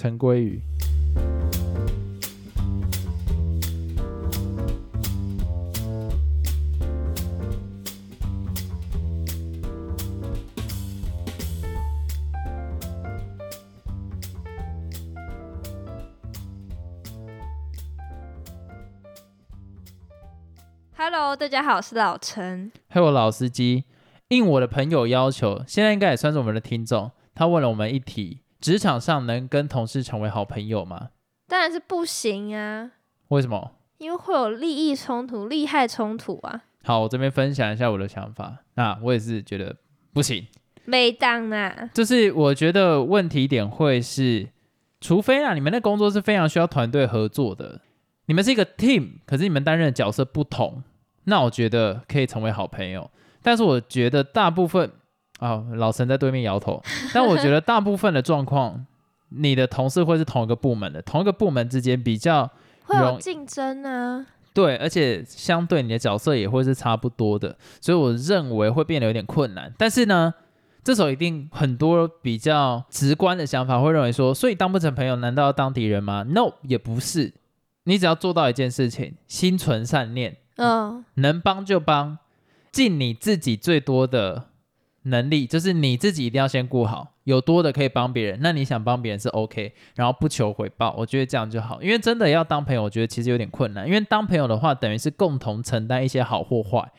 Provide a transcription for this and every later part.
陈归宇。Hello，大家好，我是老陈。还有老司机，应我的朋友要求，现在应该也算是我们的听众。他问了我们一题：职场上能跟同事成为好朋友吗？当然是不行啊，为什么？因为会有利益冲突、利害冲突啊。好，我这边分享一下我的想法。那我也是觉得不行，没当啊，就是我觉得问题点会是，除非啊，你们的工作是非常需要团队合作的，你们是一个 team，可是你们担任的角色不同，那我觉得可以成为好朋友。但是我觉得大部分啊、老陈在对面摇头，但我觉得大部分的状况，你的同事会是同一个部门的，同一个部门之间比较会有竞争啊。对，而且相对你的角色也会是差不多的，所以我认为会变得有点困难。但是呢，这时候一定很多比较直观的想法会认为说，所以当不成朋友，难道要当敌人吗？No，也不是。你只要做到一件事情，心存善念，嗯，能帮就帮，尽你自己最多的能力，就是你自己一定要先顾好，有多的可以帮别人，那你想帮别人是 OK，然后不求回报，我觉得这样就好。因为真的要当朋友，我觉得其实有点困难，因为当朋友的话，等于是共同承担一些好或坏。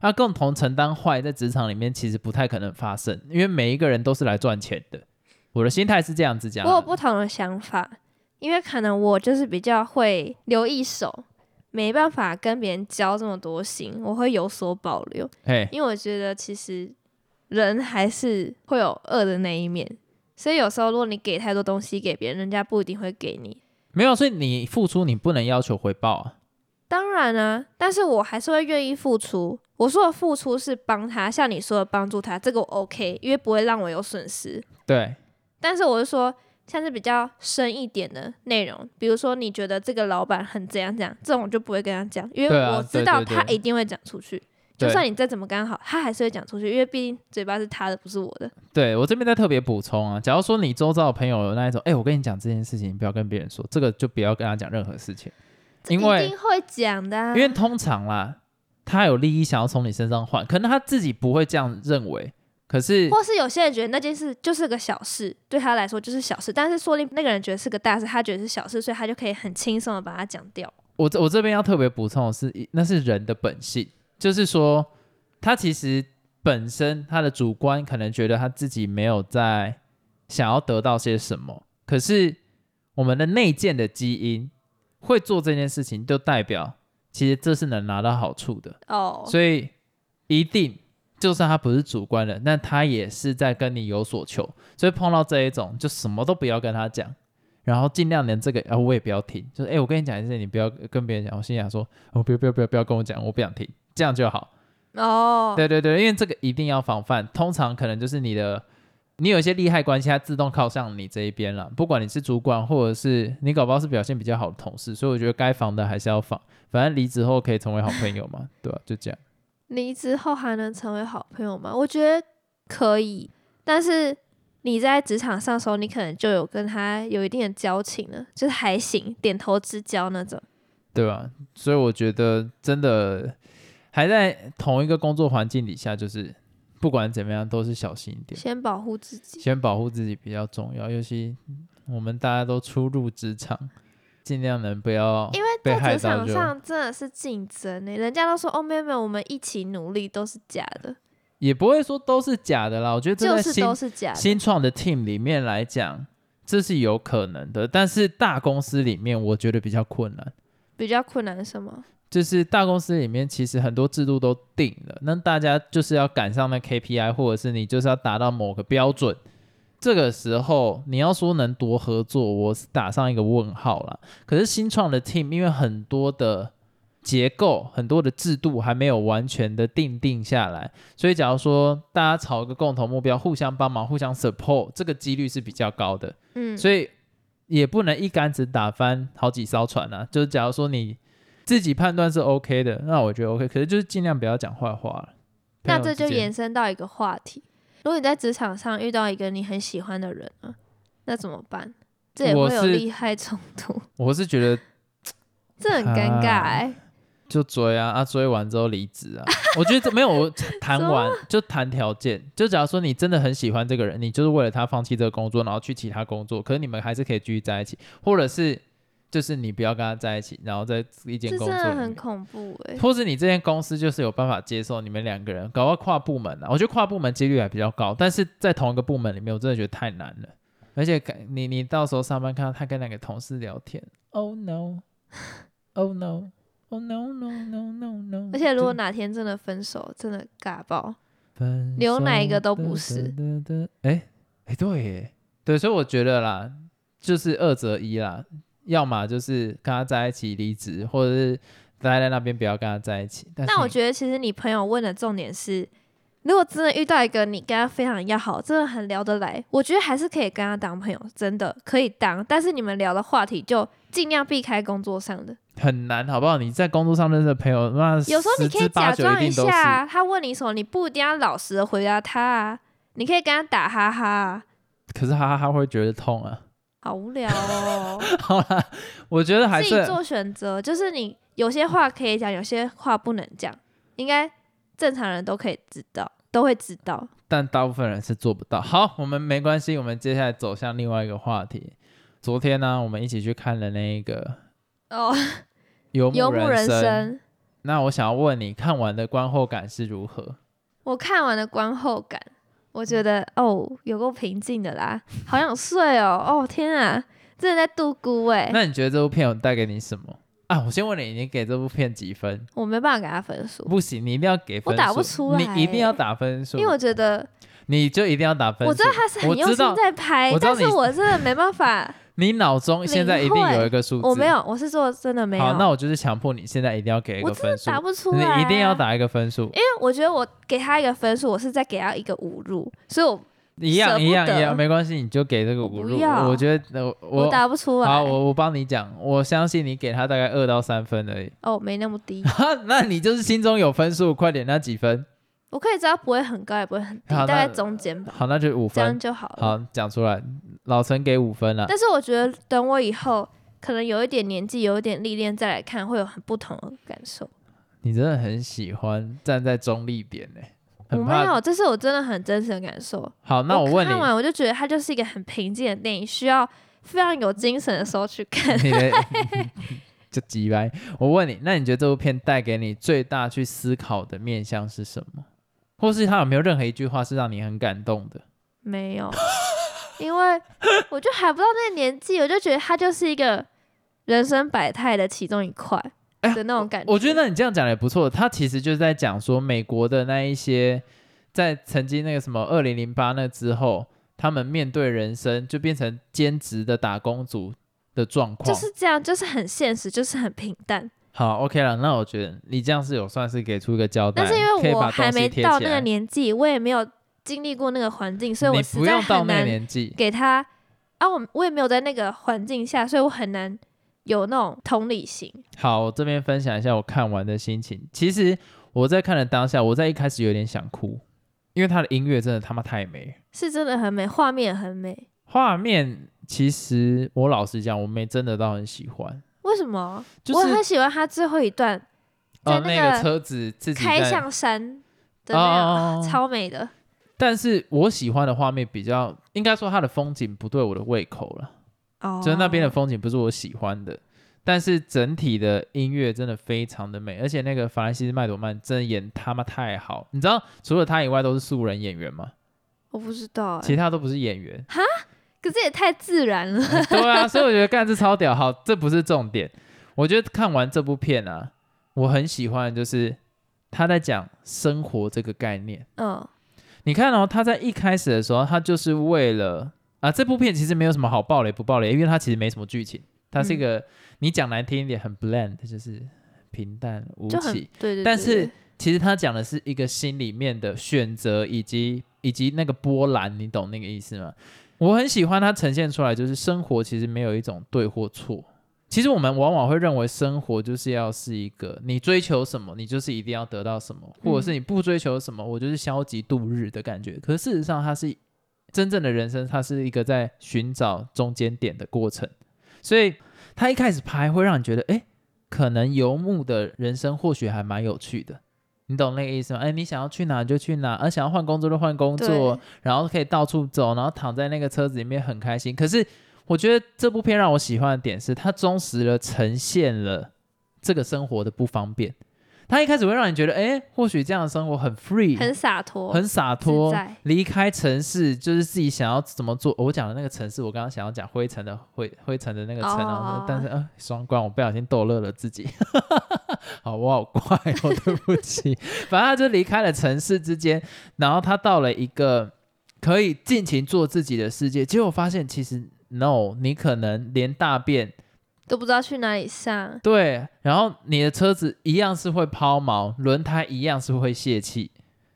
那共同承担坏，在职场里面其实不太可能发生，因为每一个人都是来赚钱的。我的心态是这样子讲。我有不同的想法，因为可能我就是比较会留一手，没办法跟别人交这么多心，我会有所保留，嘿，因为我觉得其实人还是会有恶的那一面，所以有时候如果你给太多东西给别人，人家不一定会给你。没有，所以你付出你不能要求回报啊。当然啊，但是我还是会愿意付出。我说的付出是帮他，像你说的帮助他，这个我 OK，因为不会让我有损失。对，但是我是说，像是比较深一点的内容，比如说你觉得这个老板很怎样怎样，这种我就不会跟他讲，因为我知道他一定会讲出去。算你再怎么刚好，他还是会讲出去，因为毕竟嘴巴是他的，不是我的。对我这边再特别补充啊，假如说你周遭的朋友有那一种，哎、我跟你讲这件事情，你不要跟别人说，这个就不要跟他讲任何事情，因为一定会讲的、啊，因为通常啦，他有利益想要从你身上换，可能他自己不会这样认为，可是或是有些人觉得那件事就是个小事，对他来说就是小事，但是说不定那个人觉得是个大事，他觉得是小事，所以他就可以很轻松的把它讲掉。我这我这边要特别补充的是，那是人的本性，就是说他其实本身他的主观可能觉得他自己没有在想要得到些什么，可是我们的内建的基因会做这件事情，就代表其实这是能拿到好处的，哦，所以一定就算他不是主观的，那他也是在跟你有所求，所以碰到这一种就什么都不要跟他讲。然后尽量连这个啊，我也不要听，就是哎、诶我跟你讲一件事，你不要跟别人讲。我心想说，哦，不要不要不要不要跟我讲，我不想听，这样就好。哦，对对对，因为这个一定要防范，通常可能就是你的，你有一些利害关系，它自动靠向你这一边了。不管你是主管，或者是你搞不好是表现比较好的同事，所以我觉得该防的还是要防。反正离职后可以成为好朋友嘛，对吧、就这样。离职后还能成为好朋友吗？我觉得可以，但是你在职场上的时候，你可能就有跟他有一定的交情了，就是还行，点头之交那种。对吧？所以我觉得真的还在同一个工作环境底下，就是不管怎么样都是小心一点，先保护自己。先保护自己比较重要。尤其我们大家都初入职场，尽量能不要因为在职场上真的是竞争呢、人家都说哦，没有没有，我们一起努力都是假的，也不会说都是假的啦。我觉得这就是都是假的。新创的 team 里面来讲，这是有可能的，但是大公司里面我觉得比较困难。比较困难是什么？就是大公司里面其实很多制度都定了，那大家就是要赶上那 KPI，或者是你就是要达到某个标准。这个时候你要说能多合作，我是打上一个问号了。可是新创的 team 因为很多的结构、很多的制度还没有完全的定定下来，所以假如说大家朝一个共同目标，互相帮忙、互相 support，这个几率是比较高的。嗯，所以也不能一竿子打翻好几艘船啊。就是假如说你自己判断是 OK 的，那我觉得 OK，可是就是尽量不要讲坏话了。那这就延伸到一个话题：如果你在职场上遇到一个你很喜欢的人啊，那怎么办？这也会有利害冲突，我是觉得 这很尴尬啊哎、就追啊啊，追完之后离职啊。我觉得这没有我谈完就谈条件，就假如说你真的很喜欢这个人，你就是为了他放弃这个工作，然后去其他工作，可是你们还是可以继续在一起，或者是就是你不要跟他在一起，然后在一间这工作里面。真的很恐怖哎、或是你这间公司就是有办法接受你们两个人，搞到跨部门啊，我觉得跨部门几率还比较高，但是在同一个部门里面，我真的觉得太难了。而且感你你到时候上班看到他跟那个同事聊天，Oh no，Oh no，Oh no no no no no，而且如果哪天真的分手，真的尬爆。分留哪一个都不是哎哎对耶对，所以我觉得啦，就是二择一啦，要么就是跟他在一起离职，或者是待在那边不要跟他在一起。但那我觉得其实你朋友问的重点是，如果真的遇到一个你跟他非常要好，真的很聊得来，我觉得还是可以跟他当朋友，真的可以当。但是你们聊的话题就尽量避开工作上的。很难，好不好？你在工作上认识的朋友，那有时候你可以假装一。下啊，他问你什么，你不一定要老实的回答他啊，你可以跟他打哈哈啊。可是哈哈哈会觉得痛啊。好无聊哦，好啦，我觉得还是自己做选择，就是你有些话可以讲，有些话不能讲，应该正常人都可以知道，都会知道。但大部分人是做不到。好，我们没关系，我们接下来走向另外一个话题。昨天呢，我们一起去看了那一个哦，《游游牧人。生，那我想要问你，看完的观后感是如何？我看完的观后感，我觉得哦，有够平静的啦，好想睡哦，哦天啊，真的在度孤哎，那你觉得这部片有带给你什么啊？我先问你，你给这部片几分？我没办法给他分数，不行，你一定要给分数。我打不出来你一定要打分数，因为我觉得你就一定要打分数。我知道他是很用心在拍我，知道但是我真的没办法，你脑中现在一定有一个数字。我没。有，我是说真的没有，好，那我就是强迫你现在一定要给一个分数打，不出你来，一定要。打一个分数，因为我觉得我给他一个分数，我是在给他一个侮辱，所以我一样一样一样，没关系，你就给这个我五入。不要我觉得呃我我打不出来。好，我我帮你讲，我相信你给他大概二到三分而已。哦，没那么低，那你就是心中有分数，快点，那几分？我可以知道不会很高，也不会很低，大概中间吧，好，那就五分这样。就好了。好，讲出来，老陈给五分了。但是我觉得等我以后可能有一点年纪，有一点历练再来看，会有很不同的感受。你真的很喜欢站在中立点呢、我。没有，这是我真的很真实的感受。好，那我问你看，完我就觉得它就是一个很平静的电影，需要非常有精神的时候去看。你的 就几掰。我问你，那你觉得这部片带给你最大去思考的面向是什么？或是他有没有任何一句话是让你很感动的？没有，因为我就还不到那个年纪，我就觉得他就是一个人生百态的其中一块的那种感觉。我觉得你这样讲也不错。他其实就是在讲说，美国的那一些在曾经那个什么二零零八那之后，他们面对人生就变成兼职的打工族的状况。就是这样，就是很现实，就是很平淡。好，OK 了。那我觉得你这样是有算是给出一个交代，但是因为我还没到那个年纪，我也没有经历过那个环境，所以我实在很难年纪。给他啊，我我也没有在那个环境下，所以我很难有那种同理心。好，我这边分享一下我看完的心情。其实我在看的当下，我在一开始有点想哭，因为他的音乐真的他妈太美了，是真的很美，画面很美。画面其实我老实讲，我没真的到很喜欢，为什么？就是我很喜欢他最后一段在呃那个那车子自己在，开向山的那哦超美的。但是我喜欢的画面比较，应该说它的风景不对我的胃口了，哦，就是那边的风景不是我喜欢的。但是整体的音乐真的非常的美，而且那个法兰西斯麦朵曼真的演他妈太好。你知道除了他以外都是素人演员吗？我不知道、欸，其他都不是演员。可是也太自然了。对啊，所以我觉得干这超屌。好，这不是重点。我觉得看完这部片啊，我很喜欢的就是他在讲生活这个概念。嗯，你看哦，他在一开始的时候，他就是为了啊，这部片其实没有什么好爆雷不爆雷，因为它其实没什么剧情，它是一个、你讲难听一点很 bland，就是平淡无奇。对对对。但是其实他讲的是一个心里面的选择，以及以及那个波澜，你懂那个意思吗？我很喜欢它呈现出来，就是生活其实没有一种对或错。其实我们往往会认为生活就是要是一个你追求什么，你就是一定要得到什么，或者是你不追求什么，我就是消极度日的感觉。可事实上，它是真正的人生，它是一个在寻找中间点的过程。所以他一开始拍会让你觉得，哎，可能游牧的人生或许还蛮有趣的。你懂那个意思吗？哎，你想要去哪就去哪，而想要换工作就换工作，然后可以到处走，然后躺在那个车子里面很开心。可是我觉得这部片让我喜欢的点是，它忠实的呈现了这个生活的不方便。他一开始会让你觉得，哎，或许这样的生活很 free，很洒脱，很洒脱。离开城市就是自己想要怎么做。我讲的那个城市，我刚刚想要讲灰尘的灰灰尘的那个城啊，但是呃，双关，我不小心逗乐了自己。好，我好怪哦，对不起。反正他就离开了城市之间，然后他到了一个可以尽情做自己的世界。结果发现，其实 no，你可能连大便。都不知道去哪里上，对，然后你的车子一样是会抛锚，轮胎一样是会泄气，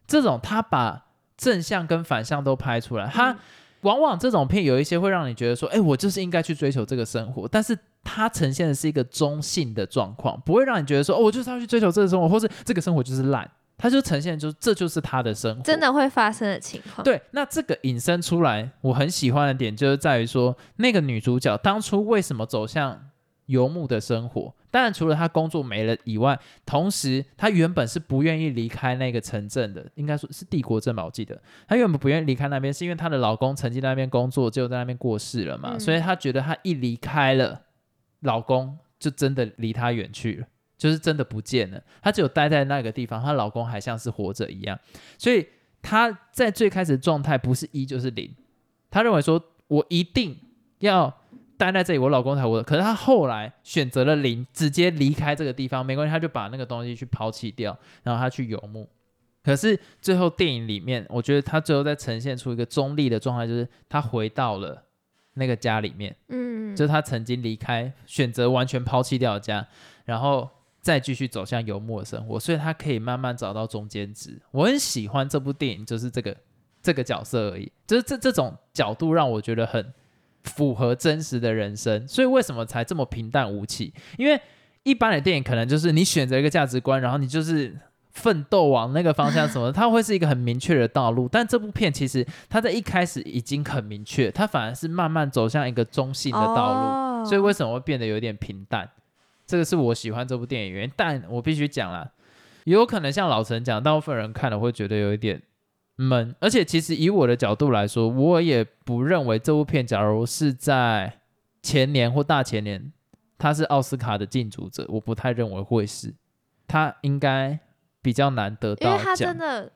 这种他把正向跟反向都拍出来，他往往这种片有一些会让你觉得说，哎，我就是应该去追求这个生活，但是它呈现的是一个中性的状况，不会让你觉得说，哦，我就是要去追求这个生活，或是这个生活就是烂，它就呈现就这就是他的生活，真的会发生的情况。对，那这个引申出来，我很喜欢的点就是在于说，那个女主角当初为什么走向。游牧的生活，当然除了他工作没了以外，同时他原本是不愿意离开那个城镇的，应该说是帝国镇吧，我记得。他原本不愿意离开那边，是因为她的老公曾经在那边工作，就在那边过世了嘛，所以她觉得她一离开了，老公就真的离她远去了，就是真的不见了，她只有待在那个地方，她老公还像是活着一样，所以她在最开始的状态不是一就是零，她认为说我一定要。待在这里，我老公才活。可是他后来选择了零，直接离开这个地方，没关系，他就把那个东西去抛弃掉，然后他去游牧。可是最后电影里面，我觉得他最后在呈现出一个中立的状态，就是他回到了那个家里面，嗯，就是他曾经离开，选择完全抛弃掉的家，然后再继续走向游牧的生活，所以他可以慢慢找到中间值。我很喜欢这部电影，就是这个这个角色而已，就是这这种角度让我觉得很。符合真实的人生，所以为什么才这么平淡无奇？因为一般的电影可能就是你选择一个价值观，然后你就是奋斗往那个方向什么，它会是一个很明确的道路。但这部片其实它在一开始已经很明确，它反而是慢慢走向一个中性的道路。所以为什么会变得有点平淡？这个是我喜欢这部电影原因。但我必须讲了，也有可能像老陈讲，大部分人看了会觉得有一点。闷，而且其实以我的角度来说，我也不认为这部片，假如是在前年或大前年，他是奥斯卡的竞逐者，我不太认为会是，他应该比较难得到，因为他真的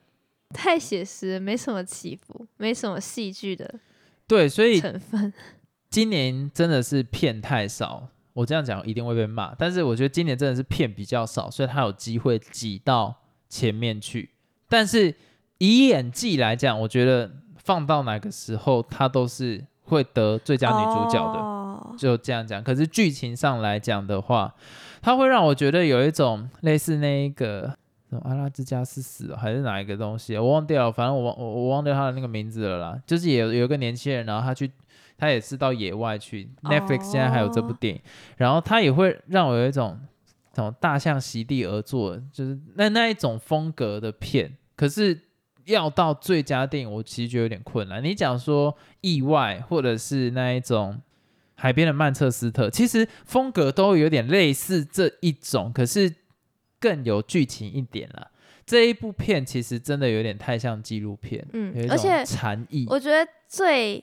太写实，没什么起伏，没什么戏剧的，对，所以成分，今年真的是片太少，我这样讲一定会被骂，但是我觉得今年真的是片比较少，所以他有机会挤到前面去，但是。以演技来讲，我觉得放到哪个时候，她都是会得最佳女主角的，就这样讲。可是剧情上来讲的话，它会让我觉得有一种类似那一个什么阿拉之加是死还是哪一个东西，我忘掉了。反正我忘我我忘掉他的那个名字了啦。就是有有一个年轻人，然后他去他也是到野外去。Netflix 现在还有这部电影，然后他也会让我有一种什么大象席地而坐，就是那那一种风格的片。可是。要到最佳电影，我其实觉得有点困难。你讲说意外，或者是那一种海边的曼彻斯特，其实风格都有点类似这一种，可是更有剧情一点了。这一部片其实真的有点太像纪录片，嗯，而且禅意。我觉得最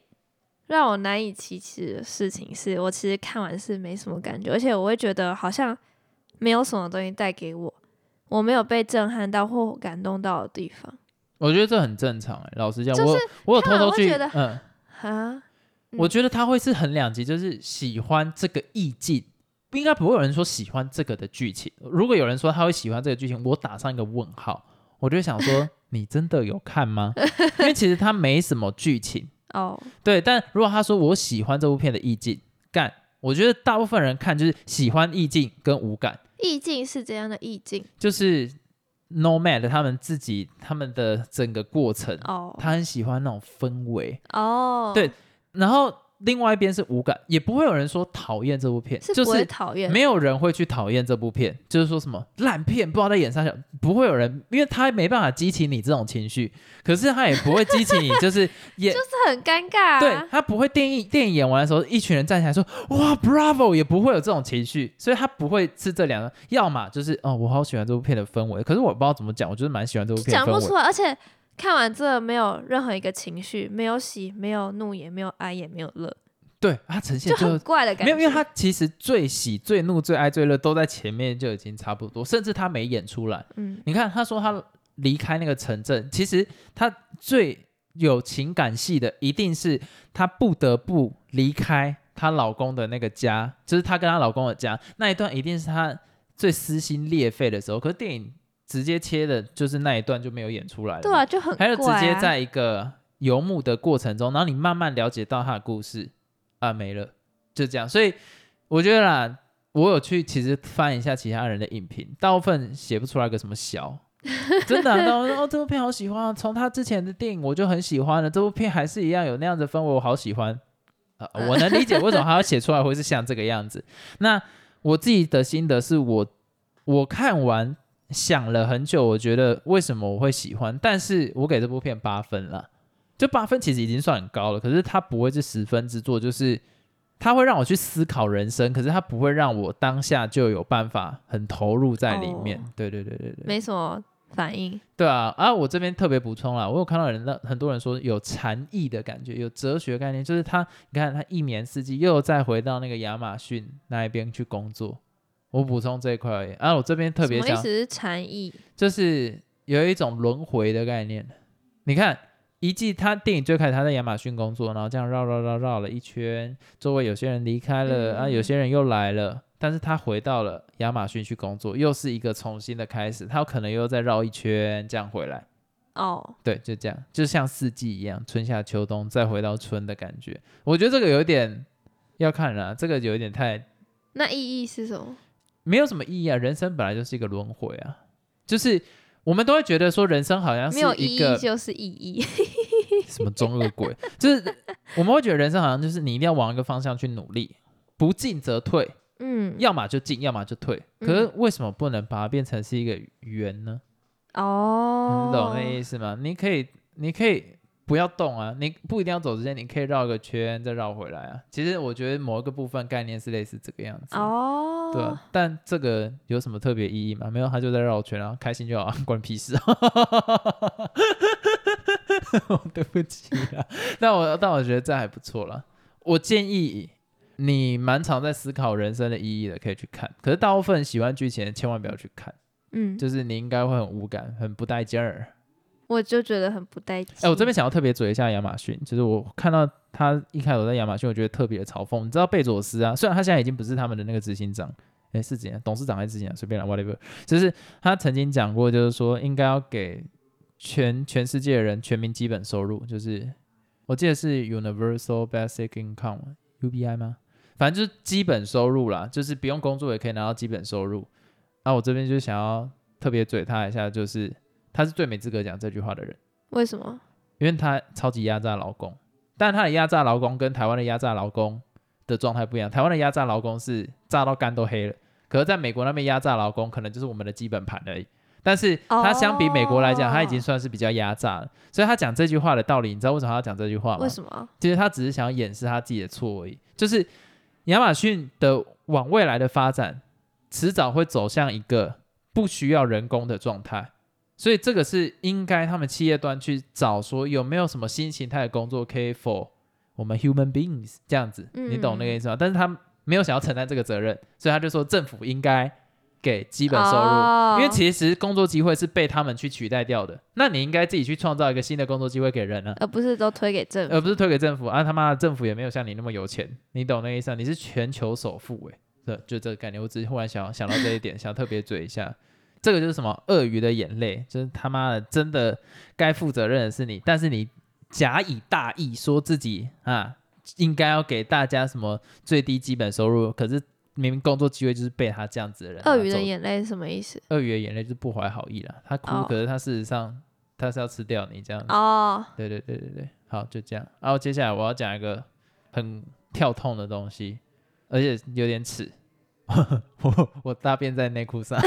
让我难以启齿的事情是，我其实看完是没什么感觉，而且我会觉得好像没有什么东西带给我，我没有被震撼到或感动到的地方。我觉得这很正常哎，老实讲，我我有偷偷去，嗯啊，我觉得他会是很两极，就是喜欢这个意境，应该不会有人说喜欢这个的剧情。如果有人说他会喜欢这个剧情，我打上一个问号，我就想说，你真的有看吗？因为其实他没什么剧情 哦。对，但如果他说我喜欢这部片的意境，干，我觉得大部分人看就是喜欢意境跟无感。意境是怎样的意境？就是。Nomad 他们自己他们的整个过程，哦，他很喜欢那种氛围哦，对。然后另外一边是无感，也不会有人说讨厌这部片，是不会就是讨厌，没有人会去讨厌这部片，就是说什么烂片，不知道在演啥小，不会有人，因为他没办法激起你这种情绪，可是他也不会激起你，就是也就是很尴尬、啊。对他不会电影电影演完的时候，一群人站起来说哇 Bravo，也不会有这种情绪，所以他不会是这两个，要么就是哦我好喜欢这部片的氛围，可是我不知道怎么讲，我就是蛮喜欢这部片的氛围。讲不出来，而且看完这没有任何一个情绪，没有喜，没有怒，也没有哀，也没有乐，对，他呈现就就很怪的感觉。没有，因为他其实最喜、最怒、最爱、最乐都在前面就已经差不多，甚至他没演出来。嗯，你看，他说他离开那个城镇，其实他最有情感戏的，一定是她不得不离开她老公的那个家，就是她跟她老公的家那一段，一定是她最撕心裂肺的时候。可是电影直接切的就是那一段就没有演出来了，对啊，就很怪、还有啊。直接在一个游牧的过程中，然后你慢慢了解到他的故事啊，没了，就这样。所以我觉得啦，我有去其实翻一下其他人的影评，大部分写不出来个什么小。真的、啊，然后说哦，这部片好喜欢啊！从他之前的电影我就很喜欢了，这部片还是一样有那样子的氛围，我好喜欢。啊、我能理解为什么他要写出来会是像这个样子。那我自己的心得是我我看完想了很久，我觉得为什么我会喜欢，但是我给这部片八分了，就八分其实已经算很高了，可是它不会是十分之作，就是它会让我去思考人生，可是它不会让我当下就有办法很投入在里面。哦对对对对对，没什么反应。对啊啊！我这边特别补充啦，我有看到人，很多人说有禅意的感觉，有哲学概念，就是他，你看他一年四季又再回到那个亚马逊那一边去工作。我补充这一块而已啊，我这边特别想什么意思是禅意？就是有一种轮回的概念。你看一季，他电影最开始他在亚马逊工作，然后这样绕绕绕绕了一圈，周围有些人离开了、啊，嗯有些人又来了，但是他回到了亚马逊去工作，又是一个重新的开始，他可能又再绕一圈这样回来。哦，对，就这样，就像四季一样，春夏秋冬再回到春的感觉。我觉得这个有点要看人啊，这个有一点太那意义是什么？没有什么意义啊。人生本来就是一个轮回啊，就是我们都会觉得说人生好像是没有意一个义就是意义。什么中二鬼，就是我们会觉得人生好像就是你一定要往一个方向去努力，不进则退，嗯，要么就进，要么就退。可是为什么不能把它变成是一个圆呢？哦，你懂那意思吗？你可以，你可以不要动啊，你不一定要走直线，你可以绕个圈再绕回来啊。其实我觉得某一个部分概念是类似这个样子。哦，对啊，但这个有什么特别意义吗？没有，他就在绕圈啊，开心就好啊，关屁事啊！对不起啊，但我但我觉得这还不错啦。我建议你蛮常在思考人生的意义的，可以去看。可是大部分喜欢剧情的，千万不要去看，嗯，就是你应该会很无感，很不带劲儿。我就觉得很不带劲。哎、我这边想要特别嘴一下亚马逊，就是我看到他一开始在亚马逊，我觉得特别的嘲讽。你知道贝佐斯啊，虽然他现在已经不是他们的那个执行长，哎、是执行董事长还是执行长，随便啦，whatever。就是他曾经讲过，就是说应该要给全全世界的人全民基本收入，就是我记得是 Universal Basic Income UBI 吗？反正就是基本收入啦，就是不用工作也可以拿到基本收入。那我这边就想要特别嘴他一下，就是他是最没资格讲这句话的人。为什么？因为她超级压榨劳工，但她的压榨劳工跟台湾的压榨劳工的状态不一样。台湾的压榨劳工是榨到肝都黑了，可是在美国那边压榨劳工可能就是我们的基本盘而已。但是他相比美国来讲，哦他已经算是比较压榨了。所以他讲这句话的道理，你知道为什么他要讲这句话吗为？什么？其实他只是想要掩饰他自己的错而已。就是亚马逊的往未来的发展，迟早会走向一个不需要人工的状态。所以这个是应该他们企业端去找说有没有什么新形态的工作可以 for 我们 human beings 这样子，你懂那个意思吗？但是他没有想要承担这个责任，所以他就说政府应该给基本收入。哦因为其实工作机会是被他们去取代掉的，那你应该自己去创造一个新的工作机会给人呢、而不是都推给政府。而不是推给政府啊！他妈的，政府也没有像你那么有钱，你懂那个意思吗？你是全球首富诶，对，就这个概念。我只是忽然想想到这一点，想特别嘴一下。这个就是什么鳄鱼的眼泪，就是他妈的真的该负责任的是你，但是你假以大义说自己啊应该要给大家什么最低基本收入，可是明明工作机会就是被他这样子的人鳄鱼的眼泪是什么意思？鳄鱼的眼泪就是不怀好意了，他哭，哦可是他事实上他是要吃掉你这样子。哦，对对对对对，好，就这样。然后接下来我要讲一个很跳痛的东西，而且有点耻。我 我大便在内裤上，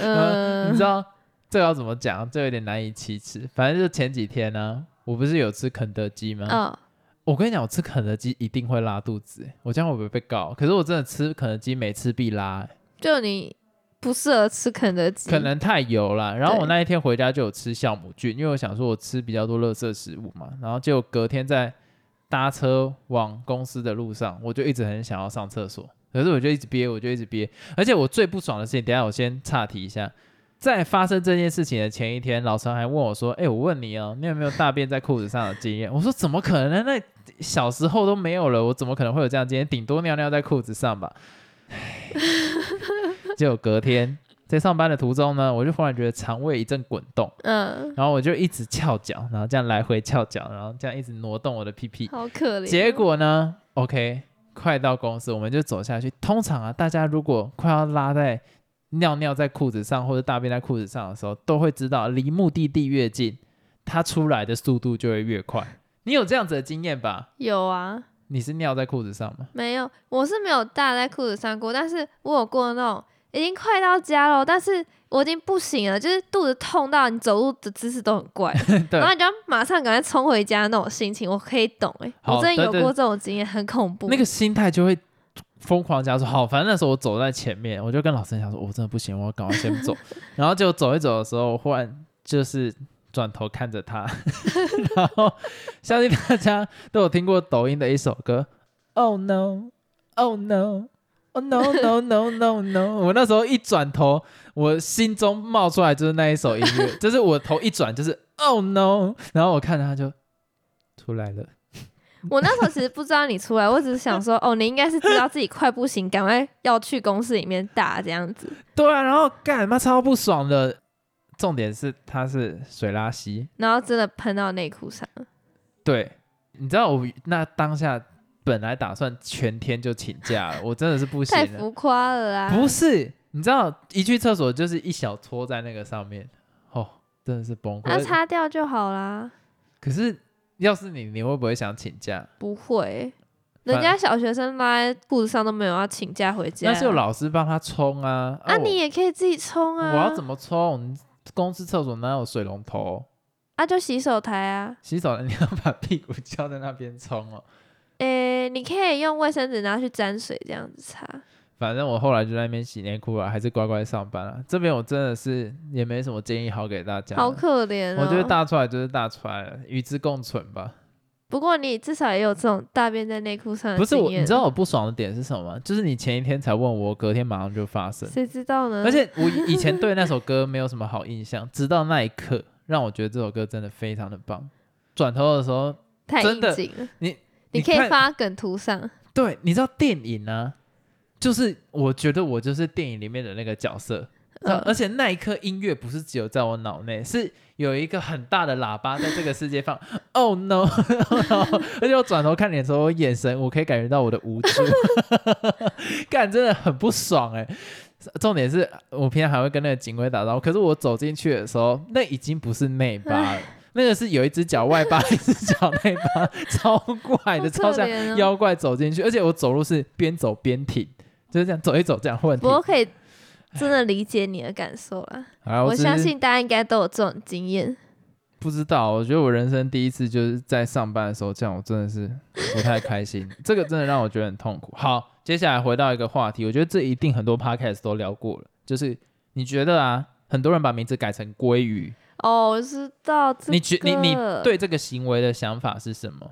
嗯，你知道这要怎么讲？这有点难以启齿。反正就前几天呢、我不是有吃肯德基吗？嗯，我跟你讲，我吃肯德基一定会拉肚子欸，我这样会不会被告？可是我真的吃肯德基每次必拉欸，就你不适合吃肯德基，可能太油了。然后我那一天回家就有吃酵母菌，因为我想说我吃比较多垃圾食物嘛，然后就隔天在搭车往公司的路上，我就一直很想要上厕所，可是我就一直憋，我就一直憋。而且我最不爽的事情，等下我先岔题一下。在发生这件事情的前一天，老陈还问我说：“哎、我问你哦，你有没有大便在裤子上的经验？”我说：“怎么可能？那小时候都没有了，我怎么可能会有这样经验？顶多尿尿在裤子上吧。” 就隔天在上班的途中呢，我就忽然觉得肠胃一阵滚动，嗯，然后我就一直翘脚，然后这样来回翘脚，然后这样一直挪动我的屁屁。好可怜哦。结果呢，OK，快到公司，我们就走下去。通常啊，大家如果快要拉在尿尿在裤子上或者大便在裤子上的时候，都会知道离目的地越近，它出来的速度就会越快。你有这样子的经验吧？有啊，你是尿在裤子上吗？没有，我是没有大在裤子上过，但是我有过那种已经快到家了，但是我已经不行了，就是肚子痛到你走路的姿势都很怪，然后你就要马上赶快冲回家那种心情，我可以懂哎、好我真的有过这种经验，很恐怖。那个心态就会疯狂加速。好，反正那时候我走在前面，我就跟老师讲说，我真的不行，我要赶快先走。然后就走一走的时候，忽然就是转头看着他，然后相信大家都有听过抖音的一首歌，Oh no, Oh no。Oh no no no no no！我那时候一转头，我心中冒出来就是那一首音乐，就是我头一转就是 Oh no，然后我看着他就出来了。我那时候其实不知道你出来，我只是想说，哦，你应该是知道自己快不行，赶快要去公司里面打这样子，对啊，然后干妈超不爽的。重点是它是水拉稀，然后真的喷到内裤上了。对，你知道我那当下本来打算全天就请假了，我真的是不行了。太浮夸了啊！不是，你知道一去厕所就是一小撮在那个上面，哦，真的是崩溃那溃。擦掉就好啦。可是要是你，你会不会想请假？不会，人家小学生拉在裤子上都没有要请假回家。那是有老师帮他冲啊。啊，我你也可以自己冲啊。我要怎么冲？公司厕所哪有水龙头？啊，就洗手台啊。洗手台你要把屁股翘在那边冲哦。诶、你可以用卫生纸拿去沾水这样子擦。反正我后来就在那边洗内裤啊，还是乖乖上班啊。这边我真的是也没什么建议好给大家。好可怜哦。我觉得大出来就是大出来了，与之共存吧。不过你至少也有这种大便在内裤上的不是我，你知道我不爽的点是什么吗？就是你前一天才问我，隔天马上就发生。谁知道呢？而且我以以前对那 首歌没有什么好印象，直到那一刻让我觉得这首歌真的非常的棒。转头的时候，太真的。你你可以发梗图上。对，你知道电影呢、就是我觉得我就是电影里面的那个角色，嗯而且那一刻音乐不是只有在我脑内，是有一个很大的喇叭在这个世界放。Oh no！而且我转头看你的时候，我眼神我可以感觉到我的无助，干真的很不爽哎、重点是我平常还会跟那个警卫打招呼，可是我走进去的时候，那已经不是内八了。那个是有一只脚外八，一只脚内八，超怪的，好超像妖怪走进去，而且我走路是边走边停，就是这样走一走这样换停。不过可以真的理解你的感受啦。好啦我相信大家应该都有这种经验。不知道，我觉得我人生第一次就是在上班的时候这样，我真的是不太开心，这个真的让我觉得很痛苦。好，接下来回到一个话题，我觉得这一定很多 podcast 都聊过了，就是你觉得啊，很多人把名字改成鲑鱼，哦，我知道这个。你觉你你对这个行为的想法是什么？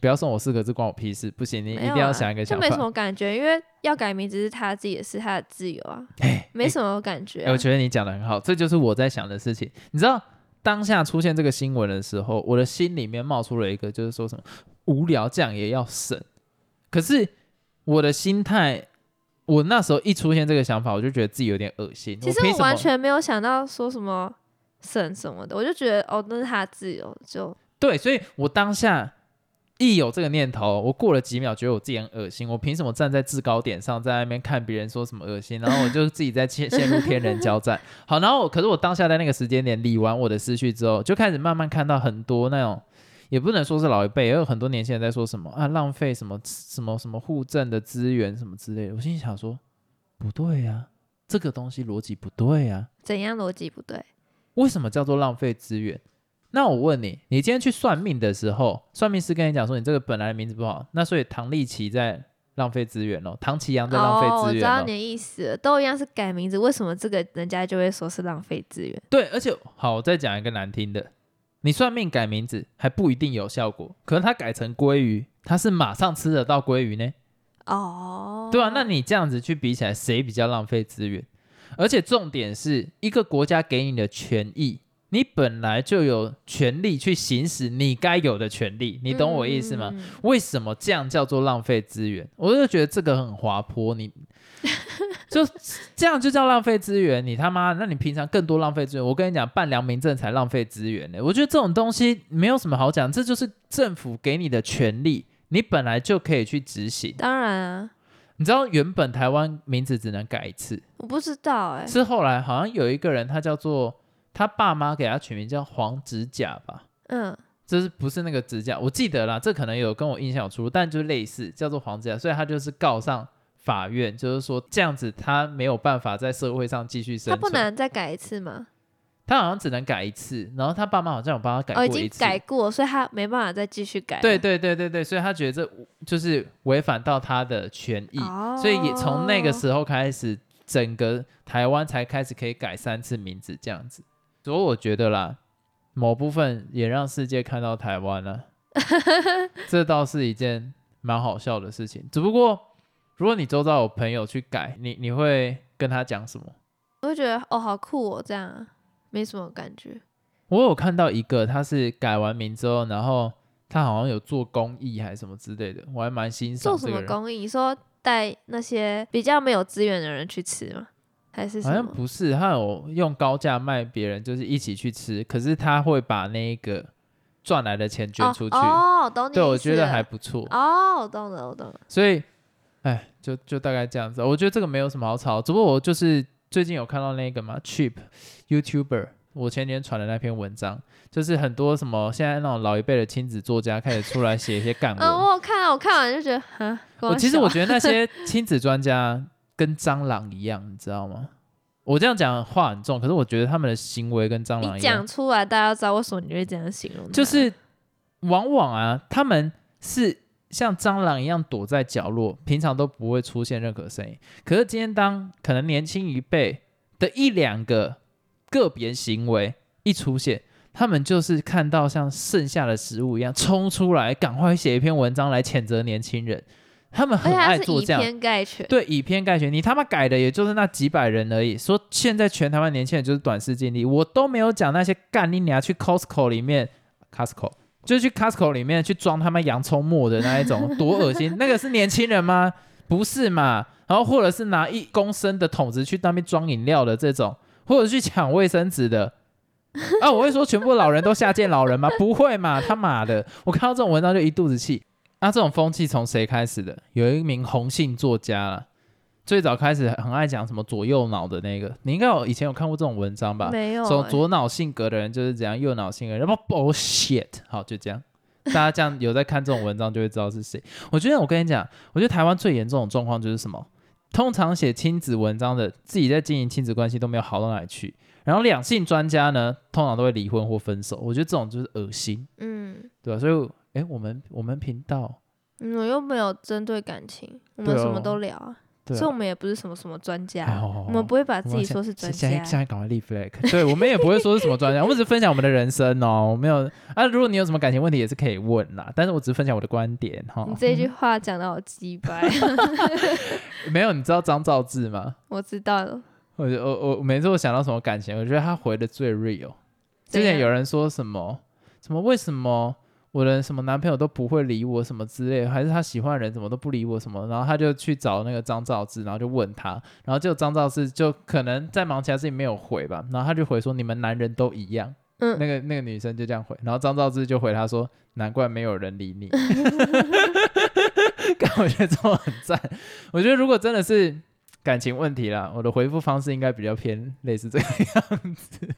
不要送我四个字，关我屁事！不行，你一定要想一个想法。就没什么感觉，因为要改名字是他自己的事，他的自由啊，哎没什么感觉、我觉得你讲的很好，这就是我在想的事情。你知道，当下出现这个新闻的时候，我的心里面冒出了一个，就是说什么无聊这样也要省。可是我的心态，我那时候一出现这个想法，我就觉得自己有点恶心。其实我完全没有想到说什么省什么的，我就觉得哦，那是他的自由，就对，所以我当下一有这个念头，我过了几秒，觉得我自己很恶心。我凭什么站在制高点上，在那边看别人说什么恶心，然后我就自己在陷陷入天人交战。好，然后可是我当下在那个时间点理完我的思绪之后，就开始慢慢看到很多那种。也不能说是老一辈，也有很多年轻人在说什么啊，浪费什么什么什么户政的资源什么之类的。我心里想说，不对呀、这个东西逻辑不对呀、怎样逻辑不对？为什么叫做浪费资源？那我问你，你今天去算命的时候，算命师跟你讲说你这个本来的名字不好，那所以唐立奇在浪费资源哦，唐奇阳在浪哦，费资源哦。知道你的意思了，都一样是改名字，为什么这个人家就会说是浪费资源？对，而且好，我再讲一个难听的，你算命改名字还不一定有效果，可能他改成鲑鱼，他是马上吃得到鲑鱼呢，哦，对啊，那你这样子去比起来，谁比较浪费资源？而且重点是一个国家给你的权益，你本来就有权利去行使你该有的权利，你懂我意思吗？为什么这样叫做浪费资源？我就觉得这个很滑坡，你 就这样就叫浪费资源？你他妈，那你平常更多浪费资源？我跟你讲，办良民证才浪费资源呢。我觉得这种东西没有什么好讲，这就是政府给你的权利，你本来就可以去执行。当然啊，你知道原本台湾名字只能改一次，我不知道哎、是后来好像有一个人，他叫做他爸妈给他取名叫黄指甲吧。嗯，就是不是那个指甲？我记得啦，这可能有跟我印象有出入，但就是类似叫做黄指甲，所以他就是告上法院，就是说这样子他没有办法在社会上继续生他。不能再改一次吗？他好像只能改一次，然后他爸妈好像有帮他改哦，已经过一次。改过，所以他没办法再继续改了。对对对对对，所以他觉得这就是违反到他的权益，哦，所以也从那个时候开始，整个台湾才开始可以改三次名字这样子。所以我觉得啦，某部分也让世界看到台湾了，这倒是一件蛮好笑的事情。只不过，如果你周遭有朋友去改，你你会跟他讲什么？我会觉得哦，好酷哦，这样啊，没什么感觉。我有看到一个，他是改完名之后，然后他好像有做公益还是什么之类的，我还蛮欣赏做什。么公益？你说带那些比较没有资源的人去吃吗？还是好像？不是，他有用高价卖别人，就是一起去吃，可是他会把那个赚来的钱捐出去。哦，哦懂你对，我觉得还不错。哦，我懂了，我懂了。所以，哎，就就大概这样子。我觉得这个没有什么好吵，只不过我就是最近有看到那个吗，Cheap YouTuber，我前年传的那篇文章，就是很多什么现在那种老一辈的亲子作家开始出来写一些干文。嗯，我有看了，我看完就觉得，啊，我其实我觉得那些 亲子专家跟蟑螂一样，你知道吗？我这样讲话很重，可是我觉得他们的行为跟蟑螂一样讲，出来，大家知道为什么你会这样形容。就是往往啊，他们是像蟑螂一样躲在角落，平常都不会出现任何声音。可是今天当可能年轻一辈的一两个个别行为一出现，他们就是看到像剩下的食物一样冲出来，赶快写一篇文章来谴责年轻人。他们很爱做这样，偏概全。对，以偏概全。你他妈改的也就是那几百人而已。说现在全台湾年轻人就是短视近利，我都没有讲那些干你娘去 Costco 里面，Costco 就是去 Costco 里面去装他妈洋葱末的那一种，多恶心！那个是年轻人吗？不是嘛？然后或者是拿一公升的桶子去那边装饮料的这种，或者去抢卫生纸的。啊，我会说全部老人都下贱老人吗？不会嘛，他妈的！我看到这种文章就一肚子气。那、这种风气从谁开始的？有一名红姓作家啦，最早开始很爱讲什么左右脑的那个，你应该有以前有看过这种文章吧？没有、说欸，左脑性格的人就是怎样，右脑性格然后 bullshit，好就这样。大家这样有在看这种文章就会知道是谁。我觉得我跟你讲，我觉得台湾最严重的状况就是什么？通常写亲子文章的，自己在经营亲子关系都没有好到哪里去。然后两性专家呢，通常都会离婚或分手。我觉得这种就是恶心，嗯，对吧、所以，哎，我们我们频道，嗯我又没有针对感情，我们什么哦都聊啊，对、啊，所以我们也不是什么什么专家我们不会把自己说是专现在家。现在赶快立 flag，对我们也不会说是什么专家，我们只是分享我们的人生哦，我没有啊。如果你有什么感情问题，也是可以问啦，但是我只是分享我的观点哈。你这句话讲的好鸡掰，没有，你知道张兆志吗？我知道了。我就我我每次我想到什么感情，我觉得他回的最 real。之前有人说什么什么为什么我的什么男朋友都不会理我什么之类，还是他喜欢的人怎么都不理我什么，然后他就去找那个张兆志，然后就问他，然后就张兆志就可能在忙其他事情没有回吧，然后他就回说你们男人都一样。嗯那个那个女生就这样回，然后张兆志就回他说：“难怪没有人理你。”干，我觉得这种很赞。我觉得如果真的是感情问题啦，我的回复方式应该比较偏类似这个样子。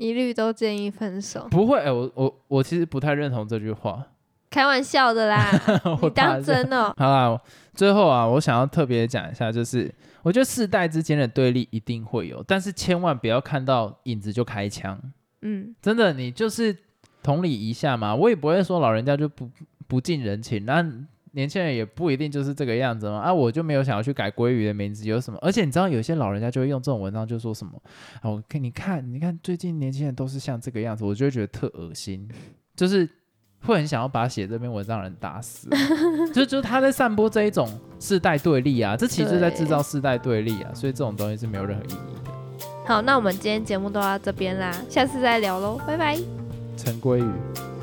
一律都建议分手，不会，哎、我我我其实不太认同这句话。开玩笑的啦，我你当真哦？好啦，最后啊，我想要特别讲一下，就是我觉得世代之间的对立一定会有，但是千万不要看到影子就开枪。嗯，真的，你就是同理一下嘛，我也不会说老人家就不不近人情，那年轻人也不一定就是这个样子嘛。啊，我就没有想要去改鲑鱼的名字，有什么？而且你知道，有些老人家就会用这种文章就说什么啊，我看你看，你看最近年轻人都是像这个样子，我就会觉得特恶心，就是会很想要把写这篇文章的人打死。就就他在散播这一种世代对立啊，这其实在制造世代对立啊，所以这种东西是没有任何意义的。好，那我们今天节目都到这边啦，下次再聊喽，拜拜。陈鲑鱼。